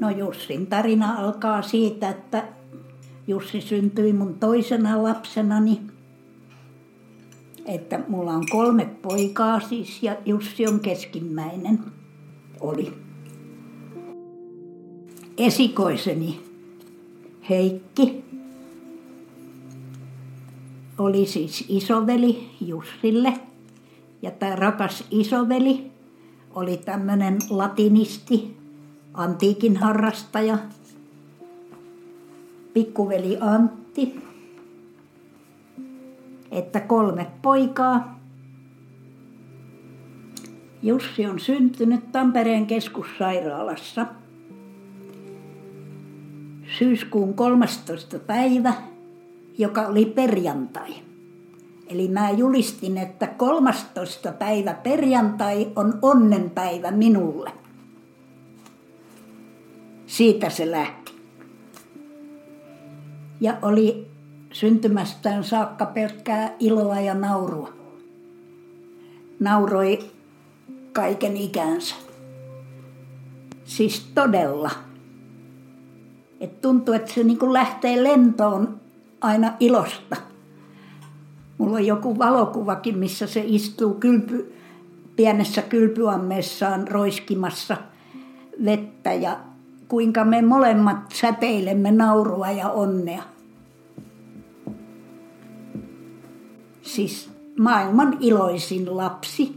No Jussin tarina alkaa siitä, että Jussi syntyi mun toisena lapsenani. Että mulla on kolme poikaa siis ja Jussi on keskimmäinen. Oli. Esikoiseni Heikki oli siis isoveli Jussille. Ja tämä rakas isoveli oli tämmöinen latinisti, antiikin harrastaja, pikkuveli Antti, että kolme poikaa. Jussi on syntynyt Tampereen keskussairaalassa syyskuun 13. päivä, joka oli perjantai. Eli mä julistin, että 13. päivä perjantai on onnenpäivä minulle. Siitä se lähti. Ja oli syntymästään saakka pelkkää iloa ja naurua. Nauroi kaiken ikänsä. Siis todella. Et tuntuu, että se niinku lähtee lentoon aina ilosta. Mulla on joku valokuvakin, missä se istuu kylpy, pienessä kylpyammeessaan roiskimassa vettä ja kuinka me molemmat säteilemme naurua ja onnea. Siis maailman iloisin lapsi,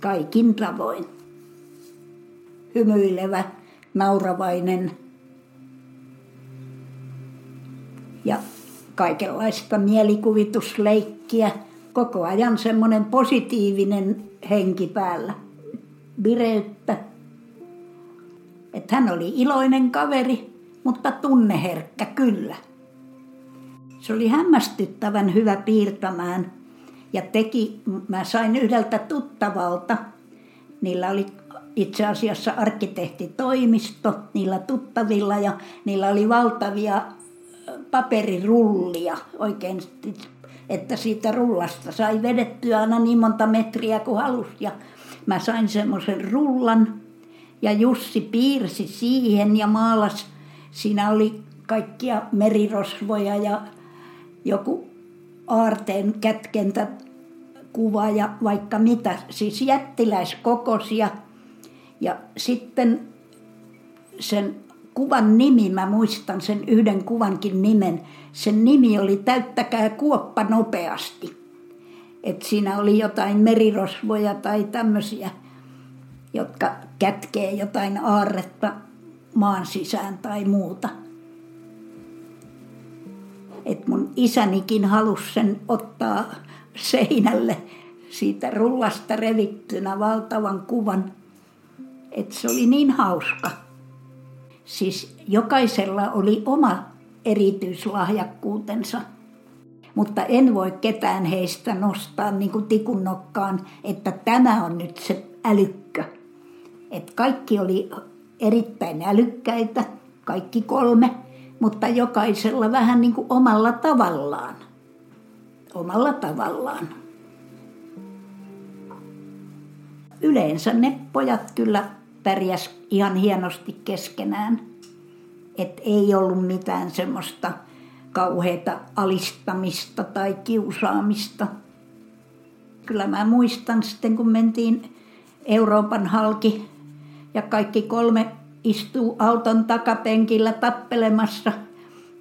kaikin tavoin. Hymyilevä, nauravainen ja kaikenlaista mielikuvitusleikkiä. Koko ajan semmoinen positiivinen henki päällä, vireyttä että hän oli iloinen kaveri, mutta tunneherkkä kyllä. Se oli hämmästyttävän hyvä piirtämään ja teki, mä sain yhdeltä tuttavalta, niillä oli itse asiassa arkkitehtitoimisto niillä tuttavilla ja niillä oli valtavia paperirullia. Oikein, että siitä rullasta sai vedettyä aina niin monta metriä kuin halusi. Ja mä sain semmoisen rullan ja Jussi piirsi siihen ja maalas. Siinä oli kaikkia merirosvoja ja joku aarteen kätkentä kuva ja vaikka mitä. Siis jättiläiskokoisia. Ja sitten sen kuvan nimi, mä muistan sen yhden kuvankin nimen. Sen nimi oli Täyttäkää kuoppa nopeasti. Et siinä oli jotain merirosvoja tai tämmöisiä jotka kätkee jotain aarretta maan sisään tai muuta. Et mun isänikin halusi sen ottaa seinälle siitä rullasta revittynä valtavan kuvan. että se oli niin hauska. Siis jokaisella oli oma erityislahjakkuutensa. Mutta en voi ketään heistä nostaa niin kuin tikun nokkaan, että tämä on nyt se älykkö. Et kaikki oli erittäin älykkäitä, kaikki kolme, mutta jokaisella vähän niin kuin omalla tavallaan. Omalla tavallaan. Yleensä ne pojat kyllä pärjäs ihan hienosti keskenään. Et ei ollut mitään semmoista kauheita alistamista tai kiusaamista. Kyllä mä muistan sitten, kun mentiin Euroopan halki ja kaikki kolme istuu auton takapenkillä tappelemassa,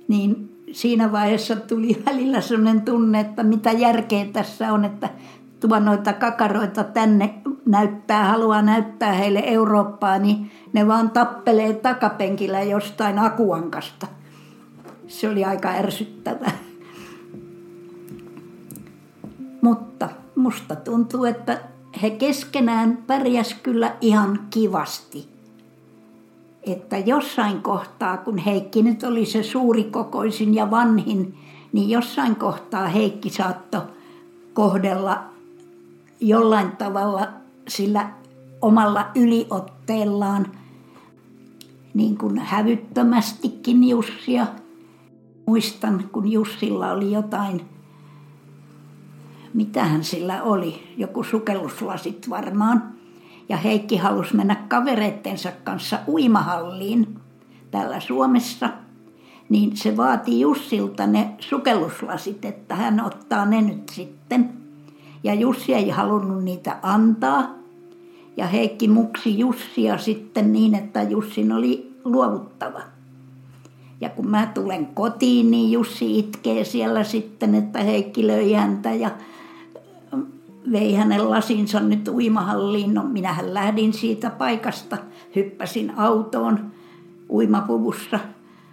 niin siinä vaiheessa tuli välillä sellainen tunne, että mitä järkeä tässä on, että tuo noita kakaroita tänne näyttää, haluaa näyttää heille Eurooppaa, niin ne vaan tappelee takapenkillä jostain akuankasta. Se oli aika ärsyttävää. Mutta musta tuntuu, että he keskenään pärjäs kyllä ihan kivasti. Että jossain kohtaa, kun Heikki nyt oli se suurikokoisin ja vanhin, niin jossain kohtaa Heikki saattoi kohdella jollain tavalla sillä omalla yliotteellaan niin kuin hävyttömästikin Jussia. Muistan, kun Jussilla oli jotain, mitähän sillä oli, joku sukelluslasit varmaan. Ja Heikki halusi mennä kavereittensa kanssa uimahalliin täällä Suomessa. Niin se vaati Jussilta ne sukelluslasit, että hän ottaa ne nyt sitten. Ja Jussi ei halunnut niitä antaa, ja Heikki muksi Jussia sitten niin, että Jussin oli luovuttava. Ja kun mä tulen kotiin, niin Jussi itkee siellä sitten, että Heikki löi häntä ja vei hänen lasinsa nyt uimahalliin. No minähän lähdin siitä paikasta, hyppäsin autoon uimapuvussa,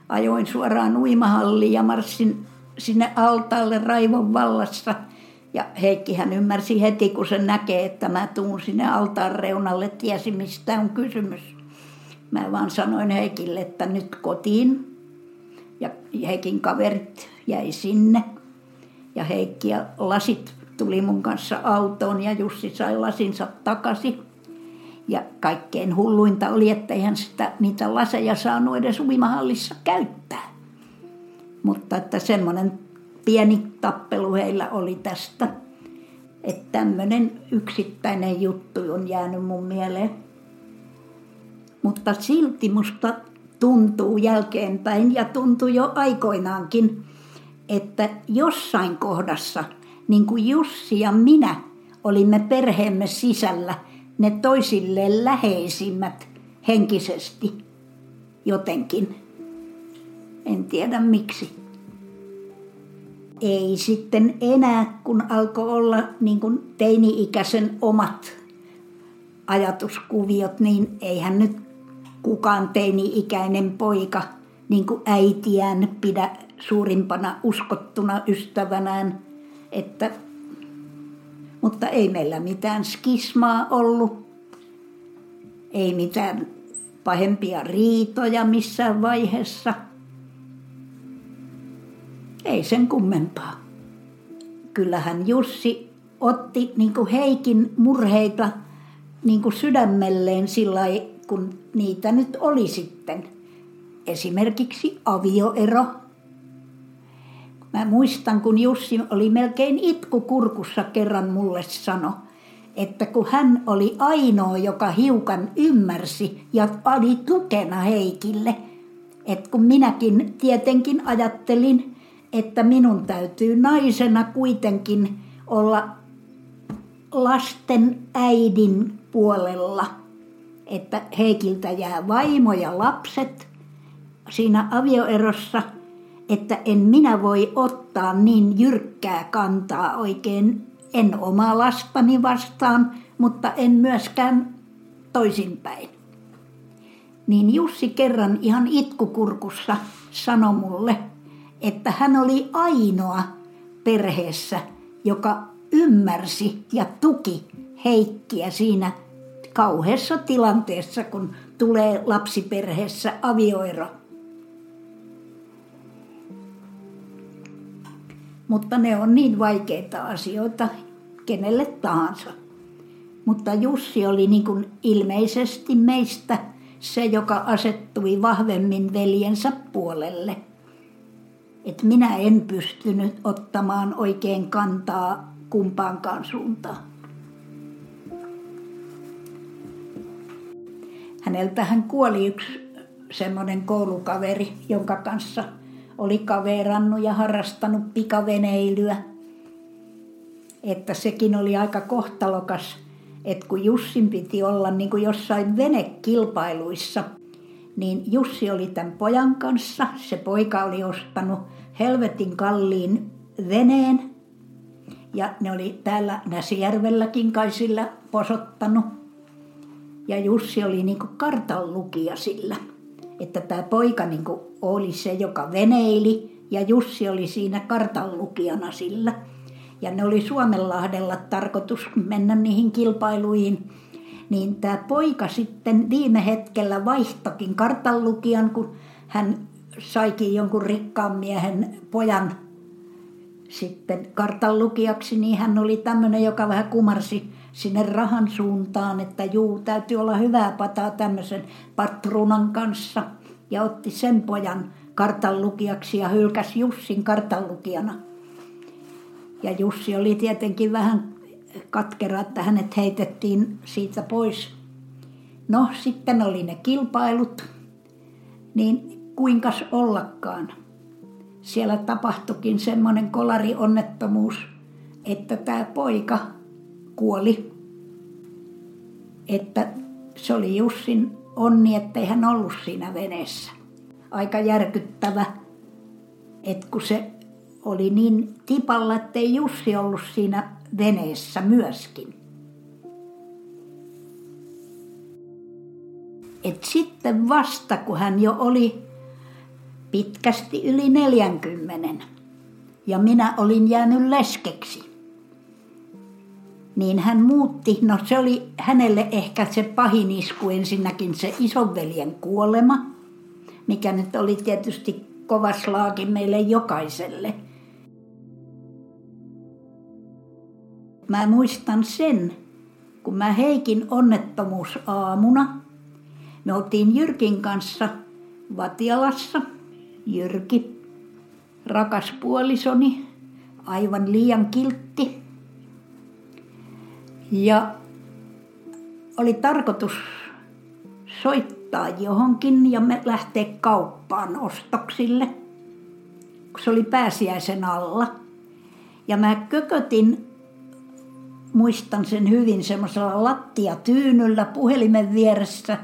ajoin suoraan uimahalliin ja marssin sinne altaalle raivon vallassa – ja Heikki hän ymmärsi heti, kun se näkee, että mä tuun sinne altaan reunalle, tiesi mistä on kysymys. Mä vaan sanoin Heikille, että nyt kotiin. Ja Heikin kaverit jäi sinne. Ja Heikki ja lasit tuli mun kanssa autoon ja Jussi sai lasinsa takaisin. Ja kaikkein hulluinta oli, että eihän sitä, niitä laseja saanut edes uimahallissa käyttää. Mutta että semmoinen pieni tappelu heillä oli tästä. Että tämmöinen yksittäinen juttu on jäänyt mun mieleen. Mutta silti musta tuntuu jälkeenpäin ja tuntuu jo aikoinaankin, että jossain kohdassa, niin kuin Jussi ja minä olimme perheemme sisällä ne toisille läheisimmät henkisesti jotenkin. En tiedä miksi ei sitten enää, kun alkoi olla niin kuin teini-ikäisen omat ajatuskuviot, niin eihän nyt kukaan teini-ikäinen poika niin kuin äitiään pidä suurimpana uskottuna ystävänään. Että, mutta ei meillä mitään skismaa ollut, ei mitään pahempia riitoja missään vaiheessa – ei sen kummempaa. Kyllähän Jussi otti niin kuin Heikin murheita niin kuin sydämelleen sillä kun niitä nyt oli sitten. Esimerkiksi avioero. Mä muistan, kun Jussi oli melkein itku kurkussa kerran mulle sano, että kun hän oli ainoa, joka hiukan ymmärsi ja oli tukena Heikille, että kun minäkin tietenkin ajattelin, että minun täytyy naisena kuitenkin olla lasten äidin puolella, että Heikiltä jää vaimo ja lapset. Siinä avioerossa, että en minä voi ottaa niin jyrkkää kantaa oikein, en omaa lastani vastaan, mutta en myöskään toisinpäin. Niin Jussi kerran ihan itkukurkussa sanoi mulle, että hän oli ainoa perheessä, joka ymmärsi ja tuki Heikkiä siinä kauheassa tilanteessa, kun tulee lapsiperheessä avioero. Mutta ne on niin vaikeita asioita kenelle tahansa. Mutta Jussi oli niin kuin ilmeisesti meistä se, joka asettui vahvemmin veljensä puolelle – että minä en pystynyt ottamaan oikein kantaa kumpaankaan suuntaan. Häneltä hän kuoli yksi semmoinen koulukaveri, jonka kanssa oli kaverannut ja harrastanut pikaveneilyä. Että sekin oli aika kohtalokas, että kun Jussin piti olla niin kuin jossain venekilpailuissa, niin Jussi oli tämän pojan kanssa. Se poika oli ostanut helvetin kalliin veneen. Ja ne oli täällä Näsijärvelläkin kai sillä posottanut. Ja Jussi oli niin kuin kartan lukija sillä. Että tämä poika niin kuin oli se, joka veneili. Ja Jussi oli siinä kartan lukijana sillä. ja ne oli Suomenlahdella tarkoitus mennä niihin kilpailuihin, niin tämä poika sitten viime hetkellä vaihtokin kartanlukijan, kun hän saikin jonkun rikkaan miehen pojan sitten kartanlukijaksi, niin hän oli tämmöinen, joka vähän kumarsi sinne rahan suuntaan, että juu, täytyy olla hyvää pataa tämmöisen patruunan kanssa. Ja otti sen pojan kartanlukijaksi ja hylkäsi Jussin kartanlukijana. Ja Jussi oli tietenkin vähän katkera, että hänet heitettiin siitä pois. No, sitten oli ne kilpailut, niin kuinkas ollakaan. Siellä tapahtuikin semmoinen kolarionnettomuus, että tämä poika kuoli. Että se oli Jussin onni, ettei hän ollut siinä veneessä. Aika järkyttävä, että kun se oli niin tipalla, ettei Jussi ollut siinä veneessä myöskin. Et sitten vasta, kun hän jo oli pitkästi yli 40 ja minä olin jäänyt leskeksi, niin hän muutti, no se oli hänelle ehkä se pahin isku ensinnäkin se isonveljen kuolema, mikä nyt oli tietysti kovas laaki meille jokaiselle – mä muistan sen, kun mä Heikin onnettomuus aamuna, me oltiin Jyrkin kanssa Vatialassa, Jyrki, rakas puolisoni, aivan liian kiltti. Ja oli tarkoitus soittaa johonkin ja me lähteä kauppaan ostoksille, kun se oli pääsiäisen alla. Ja mä kökötin muistan sen hyvin semmoisella lattiatyynyllä puhelimen vieressä,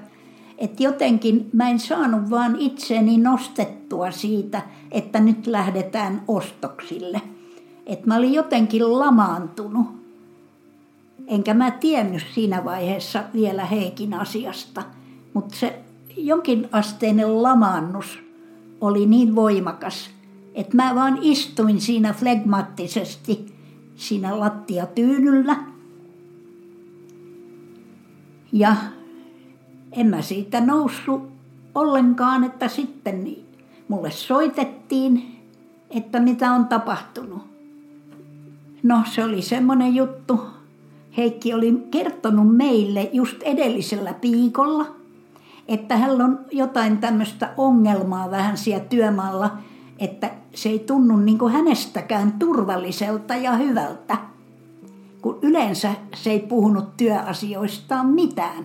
että jotenkin mä en saanut vaan itseeni nostettua siitä, että nyt lähdetään ostoksille. Että mä olin jotenkin lamaantunut. Enkä mä tiennyt siinä vaiheessa vielä Heikin asiasta, mutta se jonkin asteinen lamaannus oli niin voimakas, että mä vaan istuin siinä flegmaattisesti – siinä lattiatyynyllä. Ja en mä siitä noussut ollenkaan, että sitten mulle soitettiin, että mitä on tapahtunut. No se oli semmoinen juttu. Heikki oli kertonut meille just edellisellä viikolla, että hän on jotain tämmöistä ongelmaa vähän siellä työmaalla – että se ei tunnu niin kuin hänestäkään turvalliselta ja hyvältä, kun yleensä se ei puhunut työasioistaan mitään.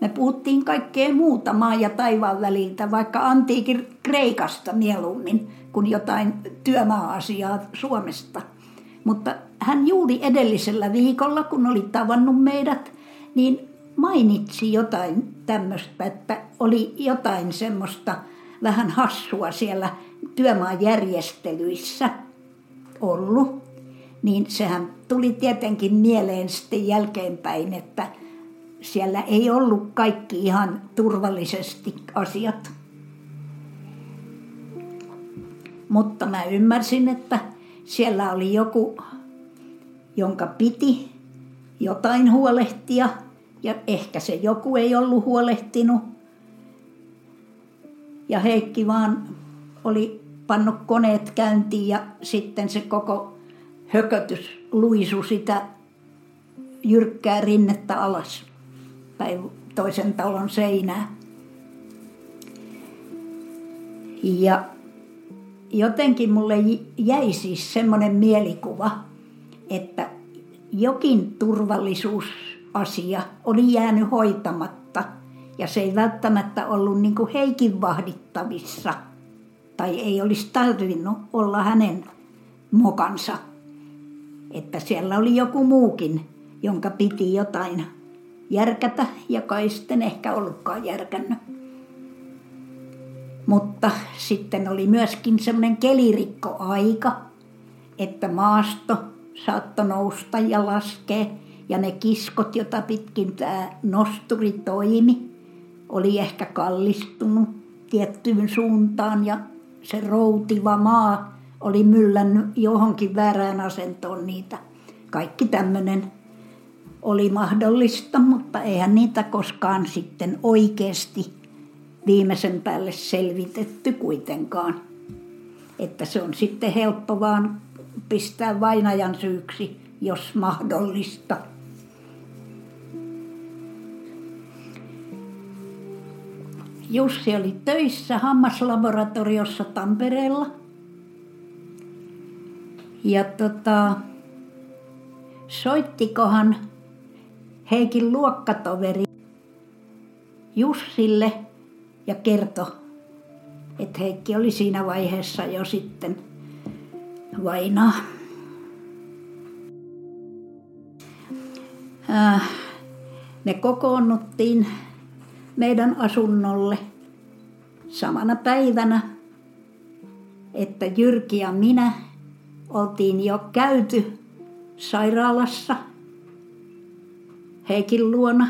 Me puhuttiin kaikkea muuta maa ja taivaan väliltä, vaikka antiikin Kreikasta mieluummin kuin jotain työmaa-asiaa Suomesta. Mutta hän juuri edellisellä viikolla, kun oli tavannut meidät, niin mainitsi jotain tämmöistä, että oli jotain semmoista vähän hassua siellä työmaajärjestelyissä ollut, niin sehän tuli tietenkin mieleen sitten jälkeenpäin, että siellä ei ollut kaikki ihan turvallisesti asiat. Mutta mä ymmärsin, että siellä oli joku, jonka piti jotain huolehtia ja ehkä se joku ei ollut huolehtinut. Ja Heikki vaan oli pannut koneet käyntiin ja sitten se koko hökötys luisu sitä jyrkkää rinnettä alas päin toisen talon seinää. Ja jotenkin mulle jäi siis semmoinen mielikuva, että jokin turvallisuusasia oli jäänyt hoitamatta ja se ei välttämättä ollut niin kuin Heikin vahdittavissa – tai ei olisi tarvinnut olla hänen mokansa. Että siellä oli joku muukin, jonka piti jotain järkätä ja kai sitten ehkä ollutkaan järkännyt. Mutta sitten oli myöskin semmoinen kelirikkoaika, että maasto saattoi nousta ja laskea. Ja ne kiskot, jota pitkin tämä nosturi toimi, oli ehkä kallistunut tiettyyn suuntaan ja se routiva maa oli myllännyt johonkin väärään asentoon niitä. Kaikki tämmöinen oli mahdollista, mutta eihän niitä koskaan sitten oikeasti viimeisen päälle selvitetty kuitenkaan. Että se on sitten helppo vaan pistää vainajan syyksi, jos mahdollista. Jussi oli töissä hammaslaboratoriossa Tampereella. Ja tota, soittikohan Heikin luokkatoveri Jussille ja kertoi, että Heikki oli siinä vaiheessa jo sitten vainaa. Äh, me kokoonnuttiin meidän asunnolle samana päivänä, että Jyrki ja minä oltiin jo käyty sairaalassa Heikin luona.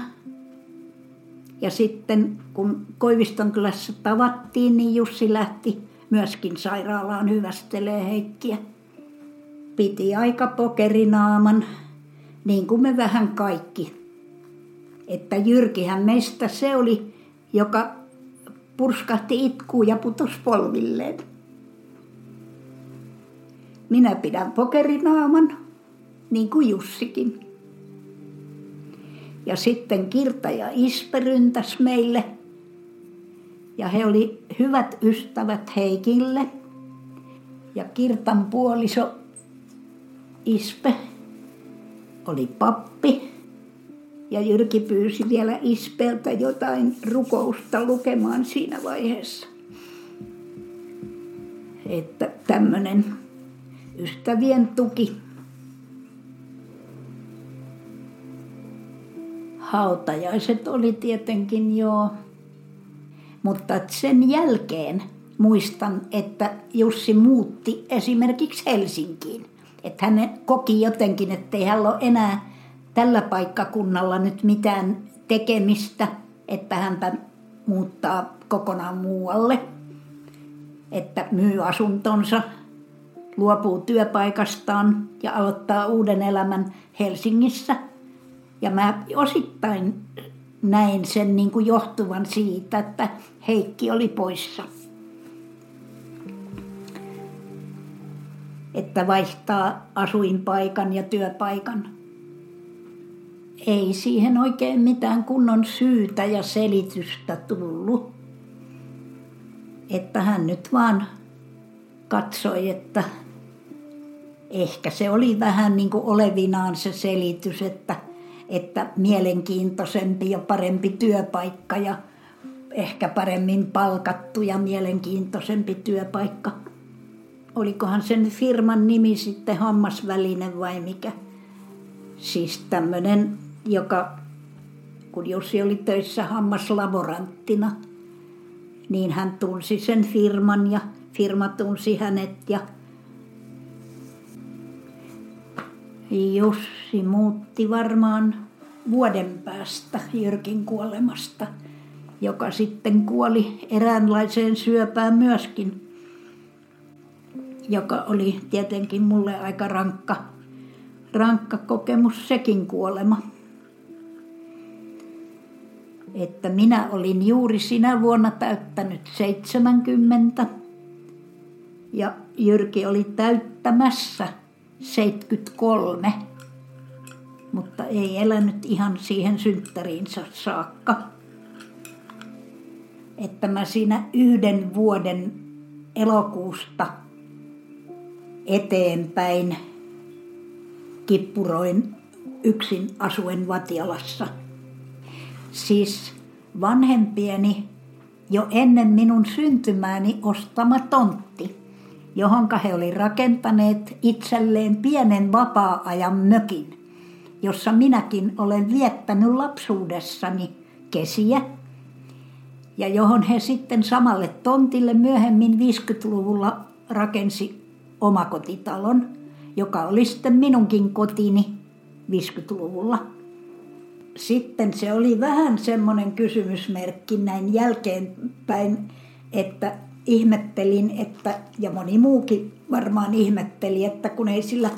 Ja sitten kun Koiviston kylässä tavattiin, niin Jussi lähti myöskin sairaalaan hyvästelee Heikkiä. Piti aika pokerinaaman, niin kuin me vähän kaikki että Jyrkihän meistä se oli, joka purskahti itkuun ja putos polvilleen. Minä pidän pokerinaaman, niin kuin Jussikin. Ja sitten Kirta ja Ispe ryntäs meille. Ja he oli hyvät ystävät Heikille. Ja Kirtan puoliso Ispe oli pappi. Ja Jyrki pyysi vielä Ispeltä jotain rukousta lukemaan siinä vaiheessa. Että tämmöinen ystävien tuki. Hautajaiset oli tietenkin jo, mutta sen jälkeen muistan, että Jussi muutti esimerkiksi Helsinkiin. Että hän koki jotenkin, että ei hän ole enää tällä paikkakunnalla nyt mitään tekemistä, että hänpä muuttaa kokonaan muualle, että myy asuntonsa, luopuu työpaikastaan ja aloittaa uuden elämän Helsingissä. Ja mä osittain näin sen niin kuin johtuvan siitä, että Heikki oli poissa. Että vaihtaa asuinpaikan ja työpaikan ei siihen oikein mitään kunnon syytä ja selitystä tullut. Että hän nyt vaan katsoi, että ehkä se oli vähän niin kuin olevinaan se selitys, että, että mielenkiintoisempi ja parempi työpaikka ja ehkä paremmin palkattu ja mielenkiintoisempi työpaikka. Olikohan sen firman nimi sitten hammasväline vai mikä? Siis tämmöinen joka, kun Jussi oli töissä hammaslaboranttina, niin hän tunsi sen firman ja firma tunsi hänet ja Jussi muutti varmaan vuoden päästä Jyrkin kuolemasta, joka sitten kuoli eräänlaiseen syöpään myöskin, joka oli tietenkin mulle aika rankka, rankka kokemus sekin kuolema että minä olin juuri sinä vuonna täyttänyt 70 ja Jyrki oli täyttämässä 73, mutta ei elänyt ihan siihen synttäriinsä saakka. Että mä siinä yhden vuoden elokuusta eteenpäin. Kippuroin yksin asuen Vatialassa – siis vanhempieni jo ennen minun syntymääni ostama tontti, johonka he oli rakentaneet itselleen pienen vapaa-ajan mökin, jossa minäkin olen viettänyt lapsuudessani kesiä, ja johon he sitten samalle tontille myöhemmin 50-luvulla rakensi omakotitalon, joka oli sitten minunkin kotini 50-luvulla sitten se oli vähän semmoinen kysymysmerkki näin jälkeenpäin, että ihmettelin, että, ja moni muukin varmaan ihmetteli, että kun ei sillä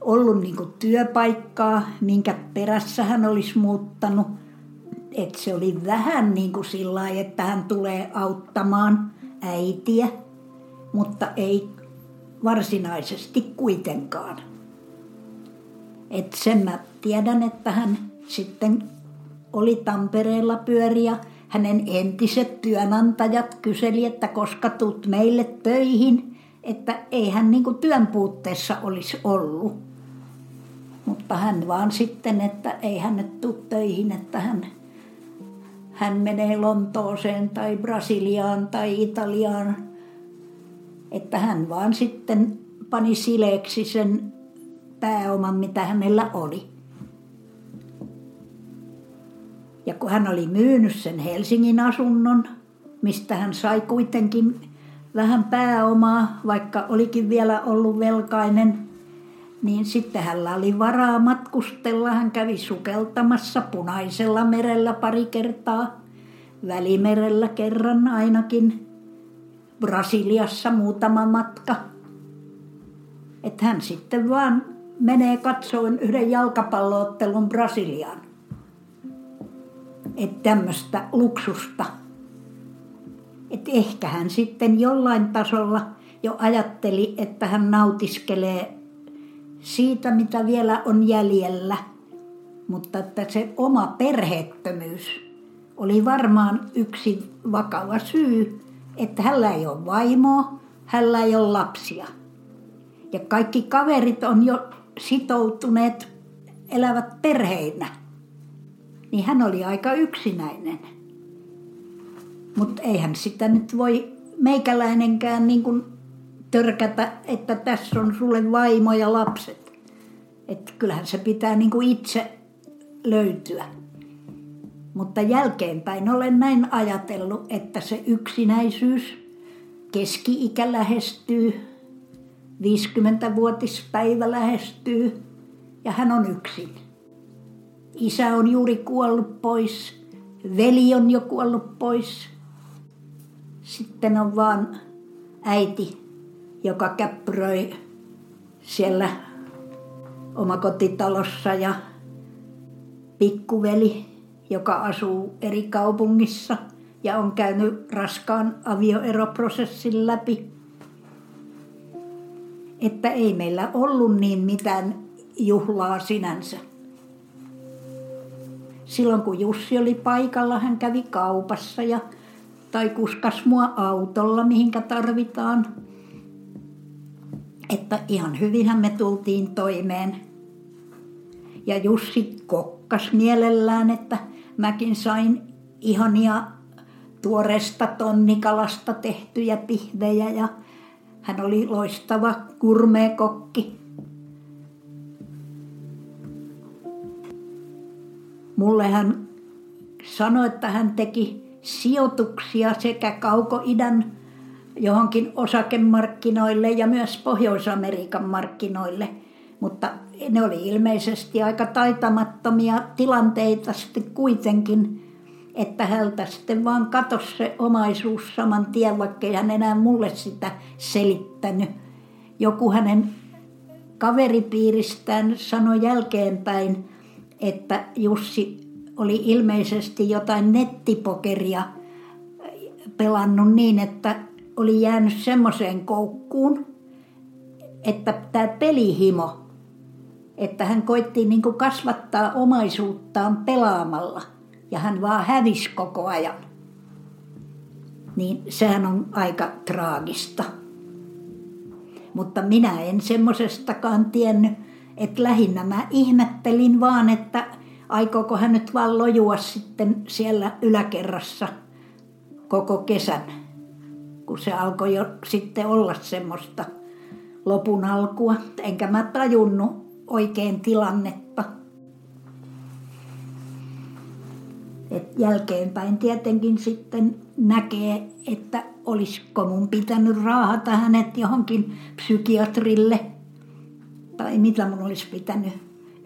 ollut niin työpaikkaa, minkä perässä hän olisi muuttanut, että se oli vähän niin kuin sillä että hän tulee auttamaan äitiä, mutta ei varsinaisesti kuitenkaan. Et sen mä tiedän, että hän sitten oli Tampereella pyöriä. Hänen entiset työnantajat kyseli, että koska tuut meille töihin, että ei hän niin työn puutteessa olisi ollut. Mutta hän vaan sitten, että ei hänet tule töihin, että hän, hän menee Lontooseen tai Brasiliaan tai Italiaan. Että hän vaan sitten pani sileeksi sen pääoman, mitä hänellä oli. Ja kun hän oli myynyt sen Helsingin asunnon, mistä hän sai kuitenkin vähän pääomaa, vaikka olikin vielä ollut velkainen, niin sitten hänellä oli varaa matkustella. Hän kävi sukeltamassa punaisella merellä pari kertaa, välimerellä kerran ainakin, Brasiliassa muutama matka. Että hän sitten vaan menee katsoen yhden jalkapalloottelun Brasiliaan. Että tämmöistä luksusta. Että ehkä hän sitten jollain tasolla jo ajatteli, että hän nautiskelee siitä, mitä vielä on jäljellä. Mutta että se oma perheettömyys oli varmaan yksi vakava syy, että hänellä ei ole vaimoa, hänellä ei ole lapsia. Ja kaikki kaverit on jo sitoutuneet, elävät perheinä, niin hän oli aika yksinäinen. Mutta eihän sitä nyt voi meikäläinenkään niin kuin törkätä, että tässä on sulle vaimo ja lapset. Että kyllähän se pitää niin kuin itse löytyä. Mutta jälkeenpäin olen näin ajatellut, että se yksinäisyys, keski-ikä lähestyy, 50-vuotispäivä lähestyy ja hän on yksin. Isä on juuri kuollut pois, veli on jo kuollut pois. Sitten on vaan äiti, joka käppyröi siellä omakotitalossa ja pikkuveli, joka asuu eri kaupungissa ja on käynyt raskaan avioeroprosessin läpi että ei meillä ollut niin mitään juhlaa sinänsä. Silloin kun Jussi oli paikalla, hän kävi kaupassa ja, tai kuskas mua autolla, mihinkä tarvitaan. Että ihan hyvinhän me tultiin toimeen. Ja Jussi kokkas mielellään, että mäkin sain ihania tuoresta tonnikalasta tehtyjä pihvejä ja hän oli loistava kurmeekokki. Mulle hän sanoi, että hän teki sijoituksia sekä kaukoidän johonkin osakemarkkinoille ja myös Pohjois-Amerikan markkinoille. Mutta ne oli ilmeisesti aika taitamattomia tilanteita sitten kuitenkin että häntä sitten vaan katosi se omaisuus saman tien, vaikka ei hän enää mulle sitä selittänyt. Joku hänen kaveripiiristään sanoi jälkeenpäin, että Jussi oli ilmeisesti jotain nettipokeria pelannut niin, että oli jäänyt semmoiseen koukkuun, että tämä pelihimo, että hän koitti niin kasvattaa omaisuuttaan pelaamalla – ja hän vaan hävisi koko ajan. Niin sehän on aika traagista. Mutta minä en semmoisestakaan tiennyt, että lähinnä mä ihmettelin vaan, että aikooko hän nyt vaan lojua sitten siellä yläkerrassa koko kesän, kun se alkoi jo sitten olla semmoista lopun alkua. Enkä mä tajunnut oikein tilannetta. Et jälkeenpäin tietenkin sitten näkee, että olisiko mun pitänyt raahata hänet johonkin psykiatrille tai mitä mun olisi pitänyt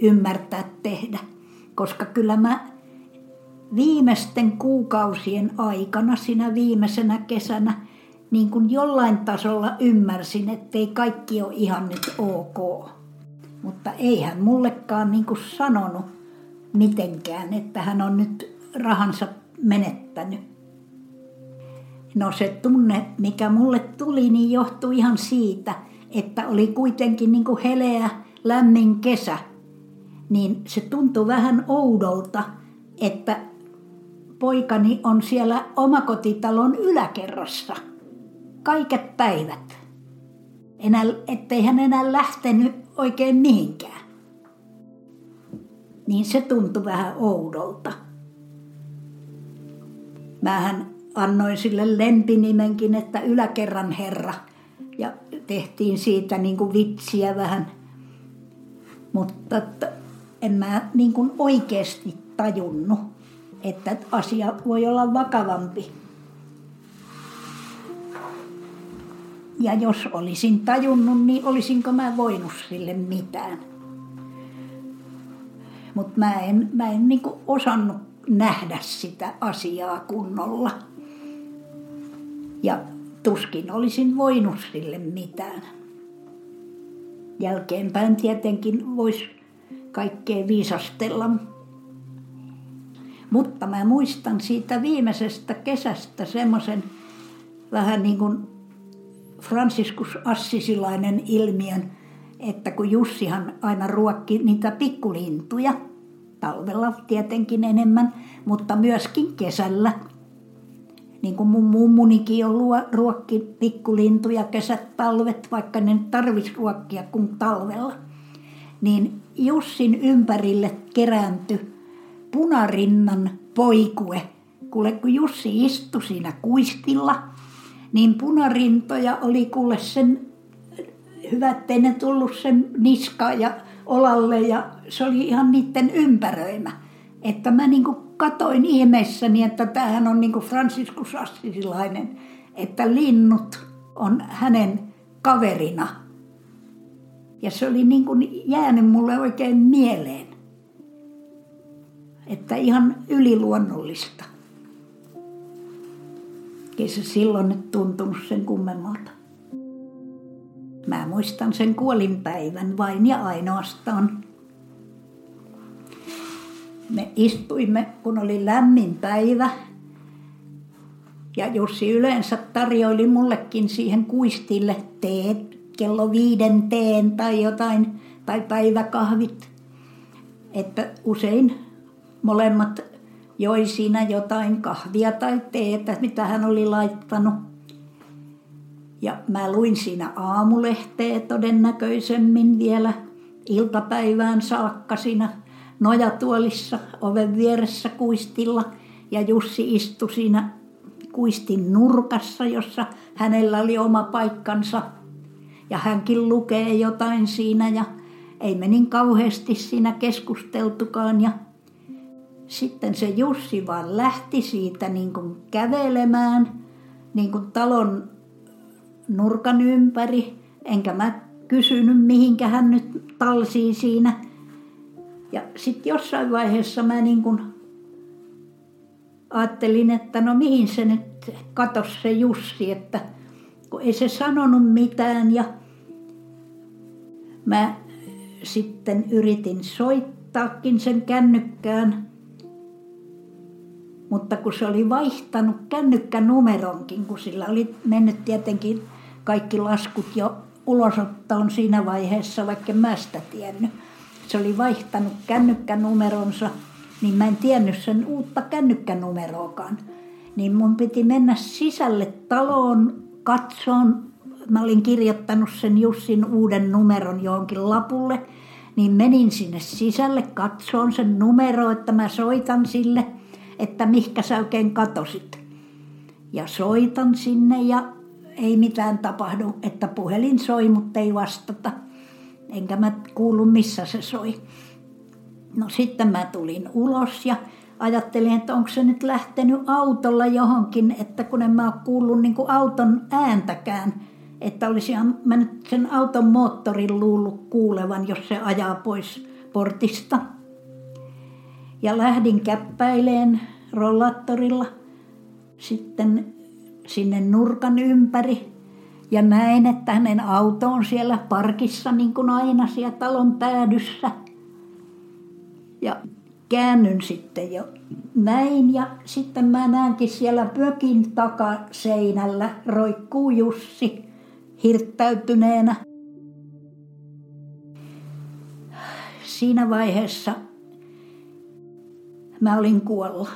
ymmärtää tehdä. Koska kyllä mä viimeisten kuukausien aikana, sinä viimeisenä kesänä, niin kuin jollain tasolla ymmärsin, että ei kaikki ole ihan nyt ok. Mutta ei hän mullekaan niin kuin sanonut mitenkään, että hän on nyt rahansa menettänyt. No se tunne, mikä mulle tuli, niin johtui ihan siitä, että oli kuitenkin niin kuin heleä, lämmin kesä. Niin se tuntui vähän oudolta, että poikani on siellä omakotitalon yläkerrassa kaiket päivät. Enää, ettei hän enää lähtenyt oikein mihinkään. Niin se tuntui vähän oudolta. Mähän annoin sille lempinimenkin, että yläkerran herra. Ja tehtiin siitä niin kuin vitsiä vähän. Mutta en mä niin kuin oikeasti tajunnut, että asia voi olla vakavampi. Ja jos olisin tajunnut, niin olisinko mä voinut sille mitään. Mutta mä en, mä en niinku osannut nähdä sitä asiaa kunnolla. Ja tuskin olisin voinut sille mitään. Jälkeenpäin tietenkin voisi kaikkea viisastella. Mutta mä muistan siitä viimeisestä kesästä semmoisen vähän niin kuin Franciscus Assisilainen ilmiön, että kun Jussihan aina ruokki niitä pikkulintuja, talvella tietenkin enemmän, mutta myöskin kesällä. Niin kuin mun mummunikin on ruokki pikkulintuja kesät, talvet, vaikka ne tarvitsisi ruokkia kuin talvella. Niin Jussin ympärille kerääntyi punarinnan poikue. Kuule, kun Jussi istui siinä kuistilla – niin punarintoja oli kuule sen, hyvä, ettei ne tullut sen niska ja olalle ja se oli ihan niiden ympäröimä. Että mä niinku katoin ihmeessäni, että tämähän on niinku Franciscus Assisilainen, että linnut on hänen kaverina. Ja se oli niin jäänyt mulle oikein mieleen. Että ihan yliluonnollista. Ei se silloin nyt tuntunut sen kummemmalta. Mä muistan sen kuolinpäivän vain ja ainoastaan. Me istuimme, kun oli lämmin päivä. Ja Jussi yleensä tarjoili mullekin siihen kuistille teet, kello viiden teen tai jotain, tai päiväkahvit. Että usein molemmat joi siinä jotain kahvia tai teetä, mitä hän oli laittanut. Ja mä luin siinä aamulehteä todennäköisemmin vielä iltapäivään saakka siinä nojatuolissa oven vieressä kuistilla. Ja Jussi istui siinä kuistin nurkassa, jossa hänellä oli oma paikkansa. Ja hänkin lukee jotain siinä ja ei me niin kauheasti siinä keskusteltukaan. Ja sitten se Jussi vaan lähti siitä niin kuin kävelemään niin kuin talon nurkan ympäri. Enkä mä kysynyt, mihinkä hän nyt talsii siinä. Ja sitten jossain vaiheessa mä niin kuin ajattelin, että no mihin se nyt katos se Jussi, että kun ei se sanonut mitään ja mä sitten yritin soittaakin sen kännykkään mutta kun se oli vaihtanut kännykkänumeronkin, kun sillä oli mennyt tietenkin kaikki laskut jo ulosottoon siinä vaiheessa, vaikka mä sitä tiennyt. Se oli vaihtanut kännykkänumeronsa, niin mä en tiennyt sen uutta kännykkänumeroakaan. Niin mun piti mennä sisälle taloon katsoon. Mä olin kirjoittanut sen Jussin uuden numeron johonkin lapulle. Niin menin sinne sisälle katsoon sen numero, että mä soitan sille – että mihkä sä oikein katosit. Ja soitan sinne ja ei mitään tapahdu, että puhelin soi, mutta ei vastata. Enkä mä kuulu, missä se soi. No sitten mä tulin ulos ja ajattelin, että onko se nyt lähtenyt autolla johonkin, että kun en mä ole kuullut niin auton ääntäkään, että olisi mä nyt sen auton moottorin luullut kuulevan, jos se ajaa pois portista. Ja lähdin käppäileen rollattorilla. Sitten sinne nurkan ympäri ja näin, että hänen auto on siellä parkissa niin kuin aina siellä talon päädyssä. Ja käännyn sitten jo näin ja sitten mä näenkin siellä pökin takaseinällä roikkuu Jussi hirttäytyneenä. Siinä vaiheessa mä olin kuolla.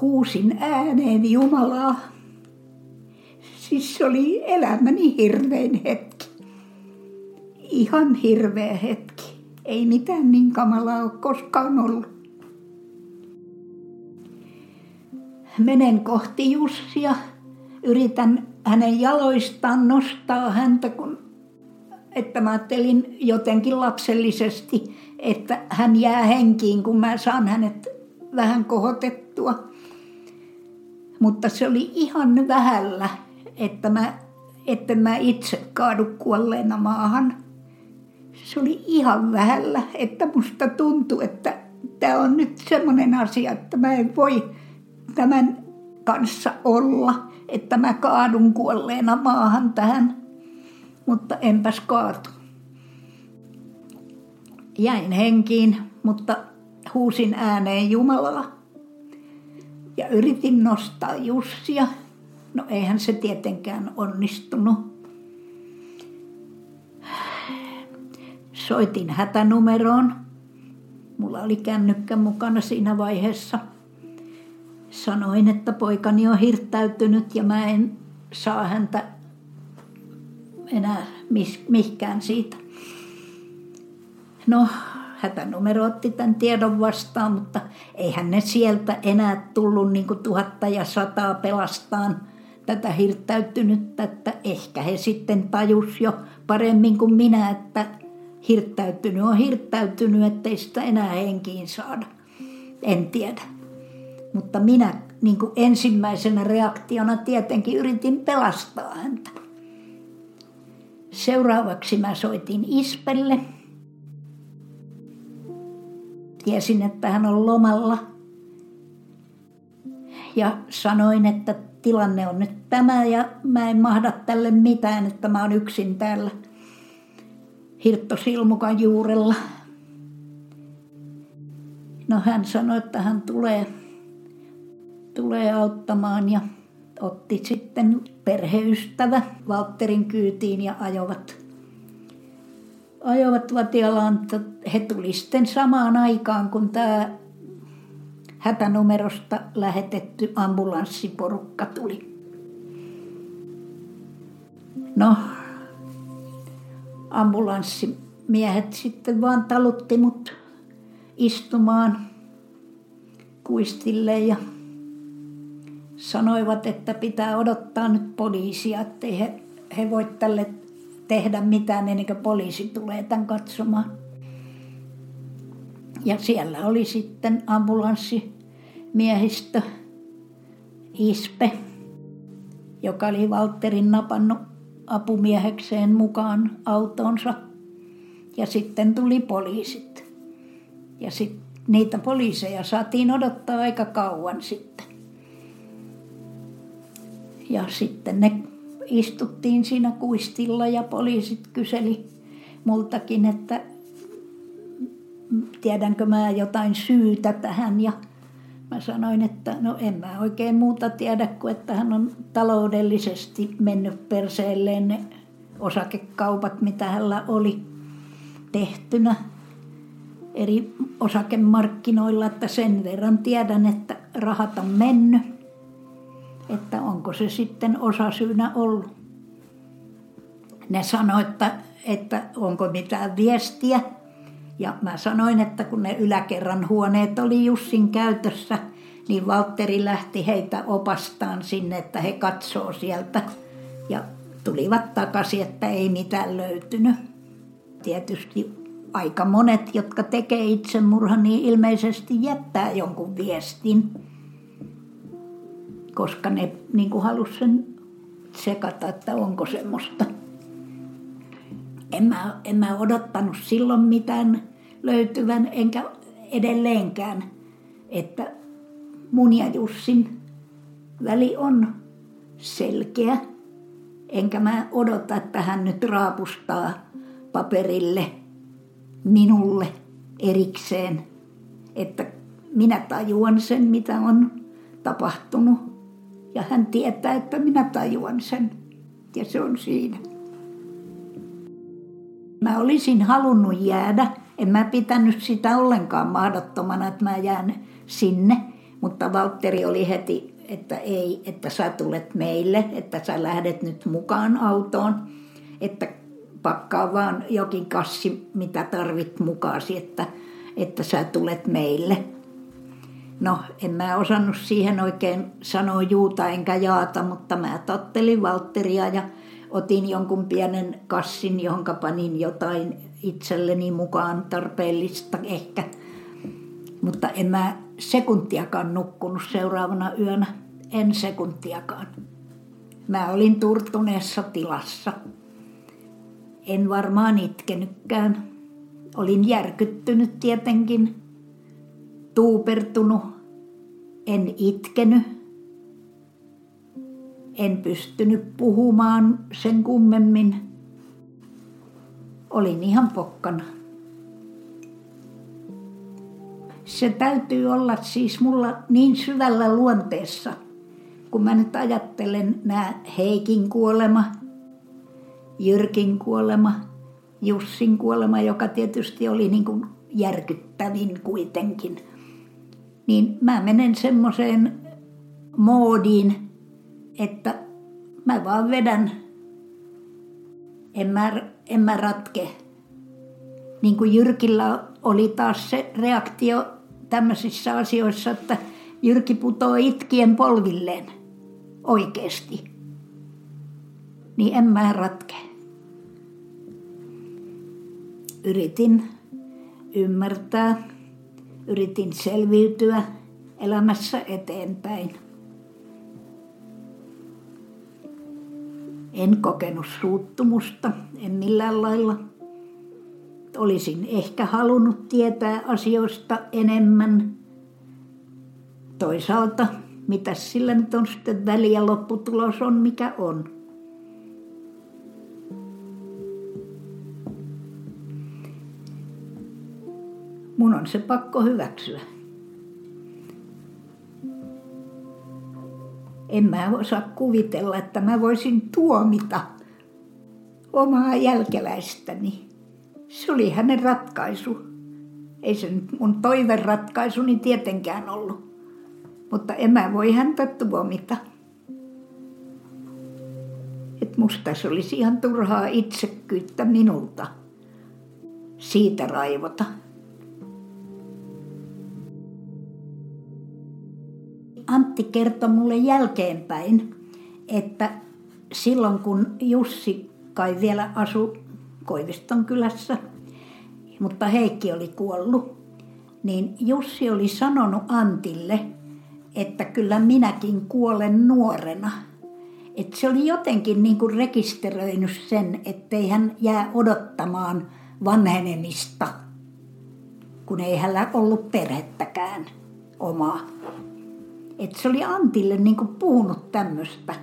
Huusin ääneen Jumalaa. Siis se oli elämäni hirvein hetki. Ihan hirveä hetki. Ei mitään niin kamalaa ole koskaan ollut. Menen kohti Jussia. Yritän hänen jaloistaan nostaa häntä, kun, että mä ajattelin jotenkin lapsellisesti, että hän jää henkiin, kun mä saan hänet vähän kohotettua. Mutta se oli ihan vähällä, että mä, että mä itse kaadu kuolleena maahan. Se oli ihan vähällä, että musta tuntui, että tämä on nyt semmoinen asia, että mä en voi tämän kanssa olla, että mä kaadun kuolleena maahan tähän. Mutta enpäs kaatu. Jäin henkiin, mutta huusin ääneen Jumalaa. Ja yritin nostaa Jussia. No eihän se tietenkään onnistunut. Soitin hätänumeroon. Mulla oli kännykkä mukana siinä vaiheessa. Sanoin, että poikani on hirttäytynyt ja mä en saa häntä enää mihinkään siitä. No, hätänumero otti tämän tiedon vastaan, mutta eihän ne sieltä enää tullut niin kuin tuhatta ja sataa pelastaan tätä hirttäytynyttä, että ehkä he sitten tajus jo paremmin kuin minä, että hirttäytynyt on hirttäytynyt, ettei sitä enää henkiin saada. En tiedä. Mutta minä niin kuin ensimmäisenä reaktiona tietenkin yritin pelastaa häntä. Seuraavaksi mä soitin Ispelle – Tiesin, että hän on lomalla. Ja sanoin, että tilanne on nyt tämä ja mä en mahda tälle mitään, että mä oon yksin täällä Hirttosilmukan juurella. No hän sanoi, että hän tulee, tulee auttamaan ja otti sitten perheystävä Valtterin kyytiin ja ajoivat ajoivat Vatialaan, he tuli sitten samaan aikaan, kun tämä hätänumerosta lähetetty ambulanssiporukka tuli. No, ambulanssimiehet sitten vaan talutti mut istumaan kuistille ja sanoivat, että pitää odottaa nyt poliisia, ettei he, he voi tälle tehdä mitään ennen kuin poliisi tulee tämän katsomaan. Ja siellä oli sitten ambulanssimiehistö Ispe, joka oli Valterin napannut apumiehekseen mukaan autonsa. Ja sitten tuli poliisit. Ja sitten niitä poliiseja saatiin odottaa aika kauan sitten. Ja sitten ne istuttiin siinä kuistilla ja poliisit kyseli multakin, että tiedänkö mä jotain syytä tähän? Ja mä sanoin, että no en mä oikein muuta tiedä kuin että hän on taloudellisesti mennyt perseelleen ne osakekaupat, mitä hänellä oli tehtynä eri osakemarkkinoilla, että sen verran tiedän, että rahat on mennyt että onko se sitten osasyynä ollut. Ne sanoivat, että, että onko mitään viestiä. Ja mä sanoin, että kun ne yläkerran huoneet oli Jussin käytössä, niin Valtteri lähti heitä opastaan sinne, että he katsoo sieltä. Ja tulivat takaisin, että ei mitään löytynyt. Tietysti aika monet, jotka tekee itsemurhan, niin ilmeisesti jättää jonkun viestin koska ne niin kuin halusi sen sekata, että onko semmoista. En mä, en mä odottanut silloin mitään löytyvän, enkä edelleenkään, että mun ja Jussin väli on selkeä. Enkä mä odota, että hän nyt raapustaa paperille minulle erikseen, että minä tajuan sen, mitä on tapahtunut. Ja hän tietää, että minä tajuan sen. Ja se on siinä. Mä olisin halunnut jäädä. En mä pitänyt sitä ollenkaan mahdottomana, että mä jään sinne. Mutta Valtteri oli heti, että ei, että sä tulet meille, että sä lähdet nyt mukaan autoon. Että pakkaa vaan jokin kassi, mitä tarvit mukaasi, että, että sä tulet meille. No, en mä osannut siihen oikein sanoa juuta enkä jaata, mutta mä tottelin Valtteria ja otin jonkun pienen kassin, johon panin jotain itselleni mukaan tarpeellista ehkä. Mutta en mä sekuntiakaan nukkunut seuraavana yönä. En sekuntiakaan. Mä olin turtuneessa tilassa. En varmaan itkenytkään. Olin järkyttynyt tietenkin, tuupertunut, en itkenyt, en pystynyt puhumaan sen kummemmin. Olin ihan pokkana. Se täytyy olla siis mulla niin syvällä luonteessa, kun mä nyt ajattelen nämä Heikin kuolema, Jyrkin kuolema, Jussin kuolema, joka tietysti oli niin kuin järkyttävin kuitenkin. Niin mä menen semmoiseen moodiin, että mä vaan vedän, en mä, en mä ratke. Niin kuin Jyrkillä oli taas se reaktio tämmöisissä asioissa, että Jyrki putoo itkien polvilleen oikeasti. Niin en mä ratke. Yritin ymmärtää, yritin selviytyä elämässä eteenpäin. En kokenut suuttumusta, en millään lailla. Olisin ehkä halunnut tietää asioista enemmän. Toisaalta, mitä sillä nyt on sitten väliä, lopputulos on mikä on. Mun on se pakko hyväksyä. En mä osaa kuvitella, että mä voisin tuomita omaa jälkeläistäni. Se oli hänen ratkaisu. Ei se nyt mun toiveratkaisuni tietenkään ollut. Mutta en mä voi häntä tuomita. Et musta se olisi ihan turhaa itsekyyttä minulta siitä raivota. Antti kertoi mulle jälkeenpäin, että silloin kun Jussi kai vielä asui Koiviston kylässä, mutta Heikki oli kuollut, niin Jussi oli sanonut Antille, että kyllä minäkin kuolen nuorena. Että se oli jotenkin niin kuin rekisteröinyt sen, ettei hän jää odottamaan vanhenemista, kun ei hänellä ollut perhettäkään omaa. Että se oli Antille niin kuin puhunut tämmöistä.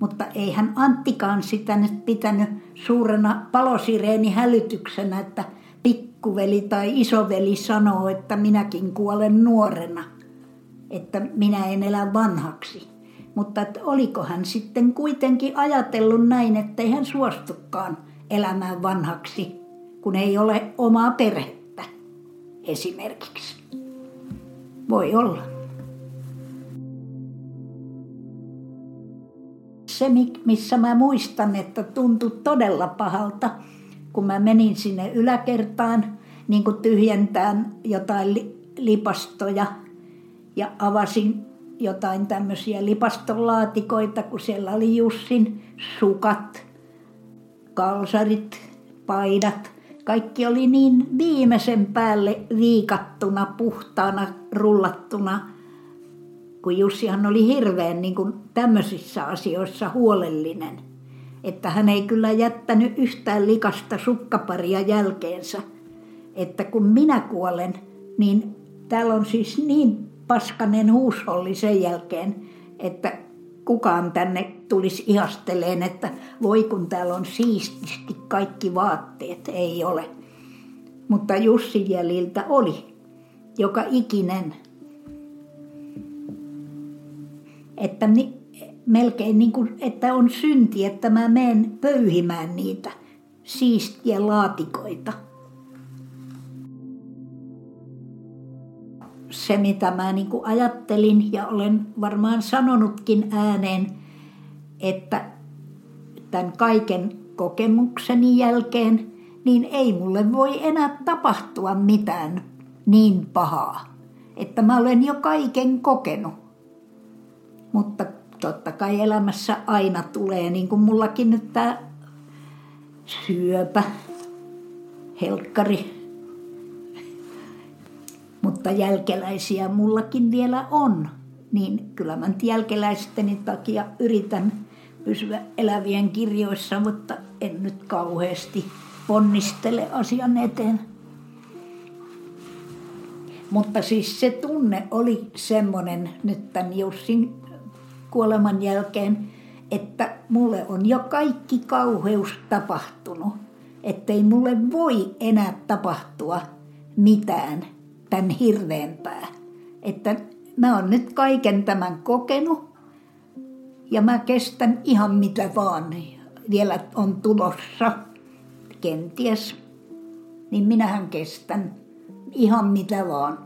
Mutta ei hän Anttikaan sitä nyt pitänyt suurena palosireeni hälytyksenä, että pikkuveli tai isoveli sanoo, että minäkin kuolen nuorena. Että minä en elä vanhaksi. Mutta että oliko hän sitten kuitenkin ajatellut näin, että ei hän suostukaan elämään vanhaksi, kun ei ole omaa perhettä esimerkiksi. Voi olla. Se, missä mä muistan, että tuntui todella pahalta, kun mä menin sinne yläkertaan niin kuin tyhjentään jotain lipastoja ja avasin jotain tämmöisiä lipastolaatikoita, kun siellä oli Jussin sukat, kalsarit, paidat. Kaikki oli niin viimeisen päälle viikattuna, puhtaana, rullattuna – kun Jussihan oli hirveän niin kuin tämmöisissä asioissa huolellinen. Että hän ei kyllä jättänyt yhtään likasta sukkaparia jälkeensä. Että kun minä kuolen, niin täällä on siis niin paskanen huusholli sen jälkeen, että kukaan tänne tulisi ihasteleen, että voi kun täällä on siististi kaikki vaatteet. Ei ole. Mutta Jussi jäljiltä oli. Joka ikinen. Että ni, melkein niin kuin, että on synti, että mä menen pöyhimään niitä siistiä laatikoita. Se, mitä mä niin kuin ajattelin ja olen varmaan sanonutkin ääneen, että tämän kaiken kokemukseni jälkeen, niin ei mulle voi enää tapahtua mitään niin pahaa, että mä olen jo kaiken kokenut. Mutta totta kai elämässä aina tulee, niin kuin mullakin nyt tämä syöpä, helkkari. Mutta jälkeläisiä mullakin vielä on. Niin kyllä mä jälkeläisteni takia yritän pysyä elävien kirjoissa, mutta en nyt kauheasti ponnistele asian eteen. Mutta siis se tunne oli semmoinen nyt tämän Jussin kuoleman jälkeen, että mulle on jo kaikki kauheus tapahtunut. Ettei mulle voi enää tapahtua mitään tämän hirveämpää. Että mä oon nyt kaiken tämän kokenut ja mä kestän ihan mitä vaan vielä on tulossa, kenties. Niin minähän kestän ihan mitä vaan.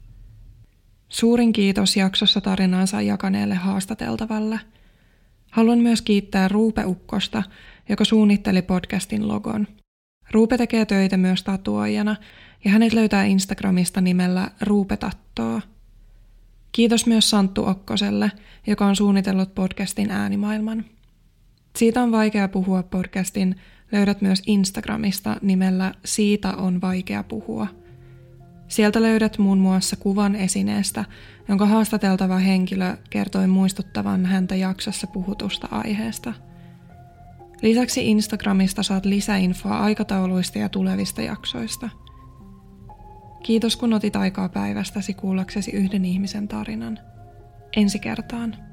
Suurin kiitos jaksossa tarinansa jakaneelle haastateltavalle. Haluan myös kiittää Ruupe Ukkosta, joka suunnitteli podcastin logon. Ruupe tekee töitä myös tatuoijana ja hänet löytää Instagramista nimellä Ruupetattoo. Kiitos myös Santtu Okkoselle, joka on suunnitellut podcastin äänimaailman. Siitä on vaikea puhua podcastin löydät myös Instagramista nimellä Siitä on vaikea puhua – Sieltä löydät muun muassa kuvan esineestä, jonka haastateltava henkilö kertoi muistuttavan häntä jaksossa puhutusta aiheesta. Lisäksi Instagramista saat lisäinfoa aikatauluista ja tulevista jaksoista. Kiitos kun otit aikaa päivästäsi kuullaksesi yhden ihmisen tarinan. Ensi kertaan.